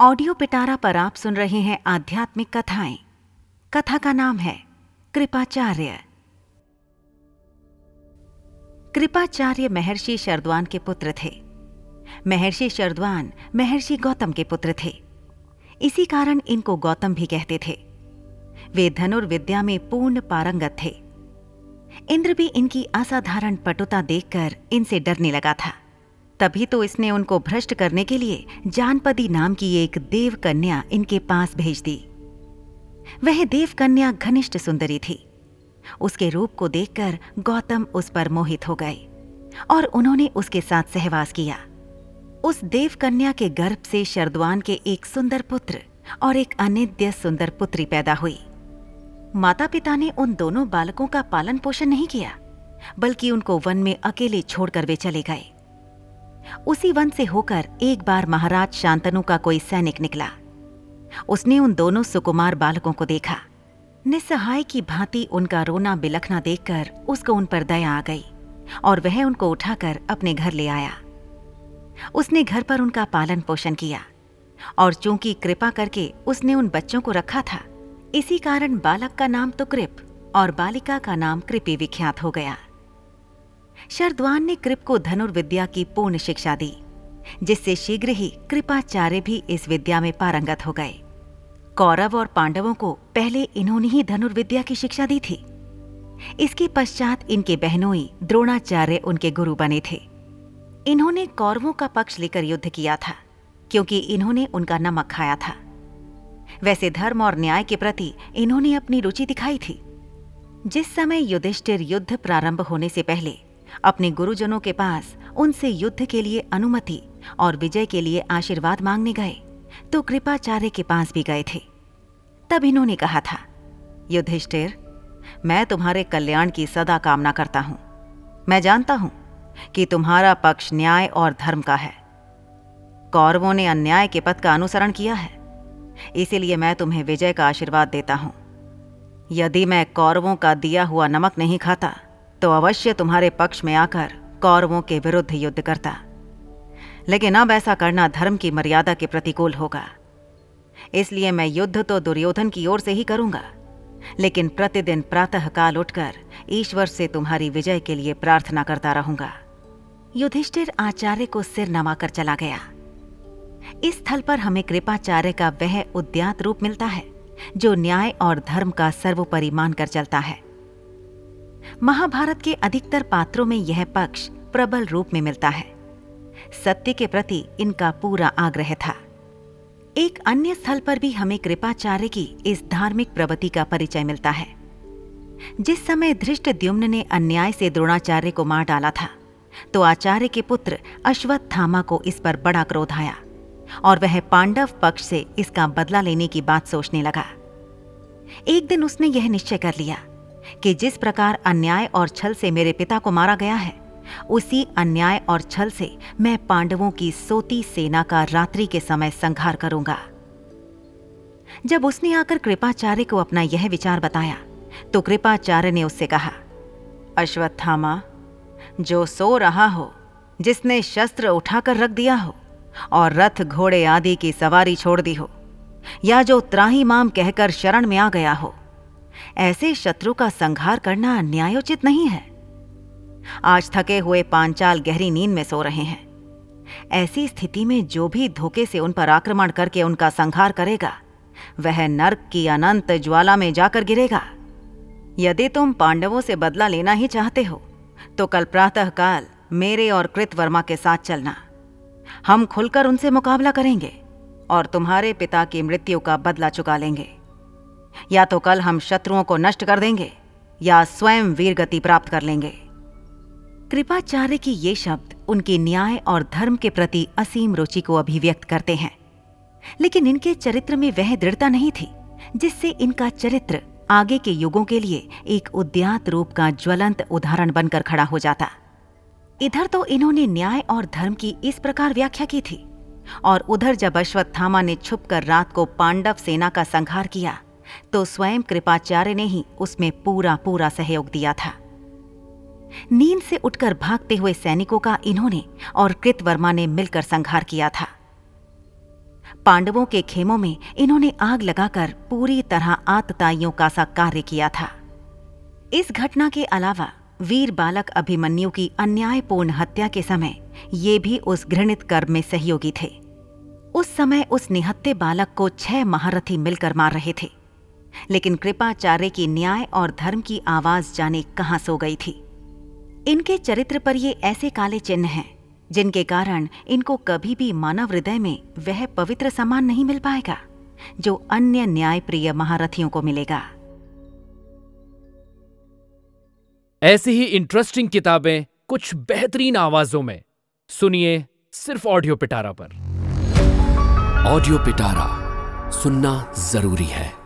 Audio पिटारा पर आप सुन रहे हैं आध्यात्मिक कथाएँ। कथा का नाम है कृपाचार्य। कृपाचार्य महर्षि शरद्वान के पुत्र थे। महर्षि शरद्वान महर्षि गौतम के पुत्र थे। इसी कारण इनको गौतम भी कहते थे। वे धनुर्विद्या में पूर्ण पारंगत थे। इंद्र भी इनकी असाधारण पटुता देखकर इनसे डरने लगा था। तभी तो इसने उनको भ्रष्ट करने के लिए जानपदी नाम की एक देव कन्या इनके पास भेज दी। वह देव कन्या घनिष्ठ सुंदरी थी। उसके रूप को देखकर गौतम उस पर मोहित हो गए और उन्होंने उसके साथ सहवास किया। उस देव कन्या के गर्भ से शरद्वान के एक सुंदर पुत्र और एक अनिद्य सुंदर पुत्री पैदा हुई। माता पिता ने उन दोनों बालकों का पालन पोषण नहीं किया, बल्कि उनको वन में अकेले छोड़कर वे चले गए। उसी वन से होकर एक बार महाराज शांतनु का कोई सैनिक निकला। उसने उन दोनों सुकुमार बालकों को देखा। निस्सहाय की भांति उनका रोना बिलखना देखकर उसको उन पर दया आ गई और वह उनको उठाकर अपने घर ले आया। उसने घर पर उनका पालन पोषण किया और चूँकि कृपा करके उसने उन बच्चों को रखा था, इसी कारण बालक का नाम तो कृप और बालिका का नाम कृपी विख्यात हो गया। शरद्वान ने कृप को धनुर्विद्या की पूर्ण शिक्षा दी, जिससे शीघ्र ही कृपाचार्य भी इस विद्या में पारंगत हो गए। कौरव और पांडवों को पहले इन्होंने ही धनुर्विद्या की शिक्षा दी थी। इसके पश्चात इनके बहनोई द्रोणाचार्य उनके गुरु बने थे। इन्होंने कौरवों का पक्ष लेकर युद्ध किया था, क्योंकि इन्होंने उनका नमक खाया था। वैसे धर्म और न्याय के प्रति इन्होंने अपनी रुचि दिखाई थी। जिस समय युधिष्ठिर युद्ध प्रारंभ होने से पहले अपने गुरुजनों के पास उनसे युद्ध के लिए अनुमति और विजय के लिए आशीर्वाद मांगने गए तो कृपाचार्य के पास भी गए थे। तब इन्होंने कहा था, युधिष्ठिर, मैं तुम्हारे कल्याण की सदा कामना करता हूँ। मैं जानता हूँ कि तुम्हारा पक्ष न्याय और धर्म का है। कौरवों ने अन्याय के पथ का अनुसरण किया है, इसीलिए मैं तुम्हें विजय का आशीर्वाद देता हूँ। यदि मैं कौरवों का दिया हुआ नमक नहीं खाता तो अवश्य तुम्हारे पक्ष में आकर कौरवों के विरुद्ध युद्ध करता। लेकिन अब ऐसा करना धर्म की मर्यादा के प्रतिकूल होगा। इसलिए मैं युद्ध तो दुर्योधन की ओर से ही करूँगा, लेकिन प्रतिदिन प्रातः काल उठकर ईश्वर से तुम्हारी विजय के लिए प्रार्थना करता रहूँगा। युधिष्ठिर आचार्य को सिर नमाकर चला गया। इस स्थल पर हमें कृपाचार्य का वह उद्यात रूप मिलता है, जो न्याय और धर्म का सर्वोपरि मानकर चलता है। महाभारत के अधिकतर पात्रों में यह पक्ष प्रबल रूप में मिलता है। सत्य के प्रति इनका पूरा आग्रह था। एक अन्य स्थल पर भी हमें कृपाचार्य की इस धार्मिक प्रवृत्ति का परिचय मिलता है। जिस समय धृष्ट द्युम्न ने अन्याय से द्रोणाचार्य को मार डाला था तो आचार्य के पुत्र अश्वत्थामा को इस पर बड़ा क्रोध आया और वह पांडव पक्ष से इसका बदला लेने की बात सोचने लगा। एक दिन उसने यह निश्चय कर लिया कि जिस प्रकार अन्याय और छल से मेरे पिता को मारा गया है, उसी अन्याय और छल से मैं पांडवों की सोती सेना का रात्रि के समय संहार करूँगा। जब उसने आकर कृपाचार्य को अपना यह विचार बताया तो कृपाचार्य ने उससे कहा, अश्वत्थामा, जो सो रहा हो, जिसने शस्त्र उठाकर रख दिया हो और रथ घोड़े आदि की सवारी छोड़ दी हो, या जो त्राही माम कहकर शरण में आ गया हो ऐसे शत्रु का संहार करना न्यायोचित नहीं है। आज थके हुए पांचाल गहरी नींद में सो रहे हैं। ऐसी स्थिति में जो भी धोखे से उन पर आक्रमण करके उनका संहार करेगा, वह नर्क की अनंत ज्वाला में जाकर गिरेगा। यदि तुम पांडवों से बदला लेना ही चाहते हो तो कल प्रातः काल मेरे और कृतवर्मा के साथ चलना। हम खुलकर उनसे मुकाबला करेंगे और तुम्हारे पिता की मृत्यु का बदला चुका लेंगे। या तो कल हम शत्रुओं को नष्ट कर देंगे, या स्वयं वीर गति प्राप्त कर लेंगे। कृपाचार्य की ये शब्द उनके न्याय और धर्म के प्रति असीम रुचि को अभिव्यक्त करते हैं। लेकिन इनके चरित्र में वह दृढ़ता नहीं थी, जिससे इनका चरित्र आगे के युगों के लिए एक उद्यात रूप का ज्वलंत उदाहरण बनकर खड़ा हो जाता। इधर तो इन्होंने न्याय और धर्म की इस प्रकार व्याख्या की थी, और उधर जब अश्वत्थामा ने छुपकर रात को पांडव सेना का संहार किया तो स्वयं कृपाचार्य ने ही उसमें पूरा पूरा सहयोग दिया था। नींद से उठकर भागते हुए सैनिकों का इन्होंने और कृतवर्मा ने मिलकर संहार किया था। पांडवों के खेमों में इन्होंने आग लगाकर पूरी तरह आतताइयों का सा कार्य किया था। इस घटना के अलावा वीर बालक अभिमन्यु की अन्यायपूर्ण हत्या के समय ये भी उस घृणित कर्म में सहयोगी थे। उस समय उस निहत्ते बालक को छह महारथी मिलकर मार रहे थे। लेकिन कृपाचार्य की न्याय और धर्म की आवाज़ जाने कहाँ सो गई थी। इनके चरित्र पर ये ऐसे काले चिन्ह हैं जिनके कारण इनको कभी भी मानव हृदय में वह पवित्र सम्मान नहीं मिल पाएगा जो अन्य न्यायप्रिय महारथियों को मिलेगा। ऐसी ही इंटरेस्टिंग किताबें कुछ बेहतरीन आवाजों में। सुनिए सिर्फ़ ऑडियो पिटारा पर। ऑडियो पिटारा सुनना ज़रूरी है।